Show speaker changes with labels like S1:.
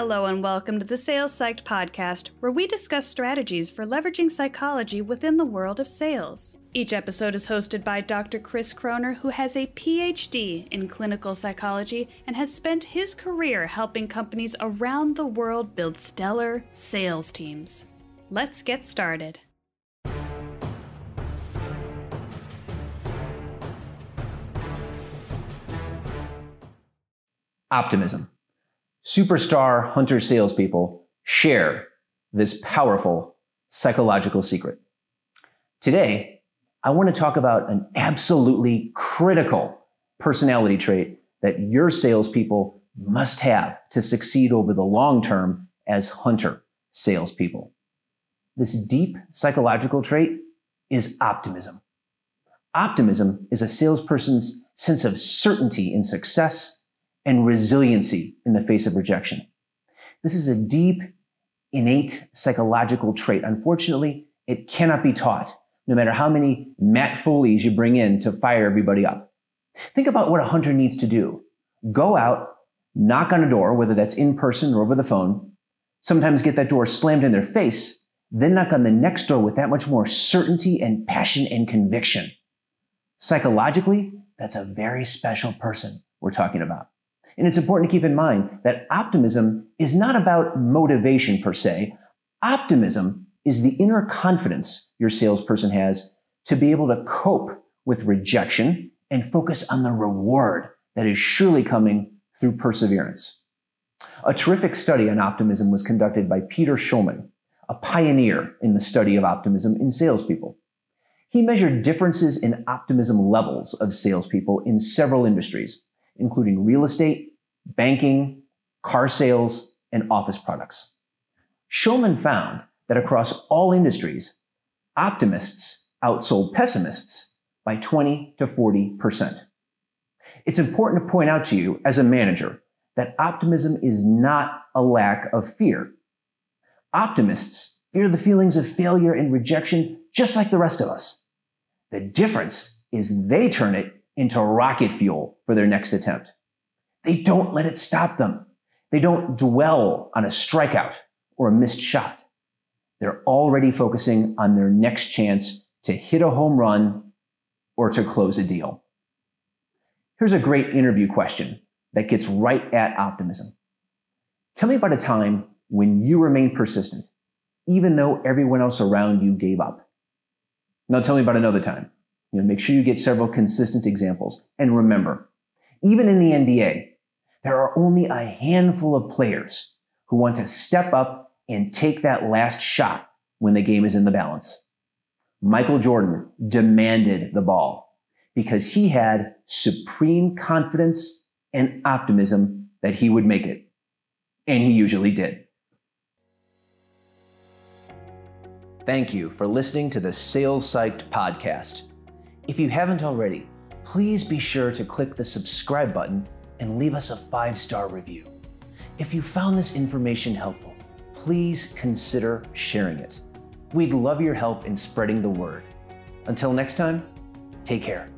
S1: Hello, and welcome to the Sales Psyched podcast, where we discuss strategies for leveraging psychology within the world of sales. Each episode is hosted by Dr. Chris Croner, who has a PhD in clinical psychology and has spent his career helping companies around the world build stellar sales teams. Let's get started.
S2: Optimism superstar hunter salespeople share this powerful psychological secret. Today, I want to talk about an absolutely critical personality trait that your salespeople must have to succeed over the long term as hunter salespeople. This deep psychological trait is optimism. Optimism is a salesperson's sense of certainty in success and resiliency in the face of rejection. This is a deep, innate psychological trait. Unfortunately, it cannot be taught, no matter how many Matt Foleys you bring in to fire everybody up. Think about what a hunter needs to do. Go out, knock on a door, whether that's in person or over the phone, sometimes get that door slammed in their face, then knock on the next door with that much more certainty and passion and conviction. Psychologically, that's a very special person we're talking about. And it's important to keep in mind that optimism is not about motivation per se. Optimism is the inner confidence your salesperson has to be able to cope with rejection and focus on the reward that is surely coming through perseverance. A terrific study on optimism was conducted by Peter Schulman, a pioneer in the study of optimism in salespeople. He measured differences in optimism levels of salespeople in several industries, including real estate, banking, car sales, and office products. Schulman found that across all industries, optimists outsold pessimists by 20 to 40%. It's important to point out to you as a manager that optimism is not a lack of fear. Optimists fear the feelings of failure and rejection just like the rest of us. The difference is they turn it into rocket fuel for their next attempt. They don't let it stop them. They don't dwell on a strikeout or a missed shot. They're already focusing on their next chance to hit a home run or to close a deal. Here's a great interview question that gets right at optimism. Tell me about a time when you remained persistent, even though everyone else around you gave up. Now tell me about another time. You know, make sure you get several consistent examples. And remember, even in the NBA, there are only a handful of players who want to step up and take that last shot when the game is in the balance. Michael Jordan demanded the ball because he had supreme confidence and optimism that he would make it. And he usually did. Thank you for listening to the Sales Psyched podcast. If you haven't already, please be sure to click the subscribe button and leave us a five star review. If you found this information helpful, please consider sharing it. We'd love your help in spreading the word. Until next time, take care.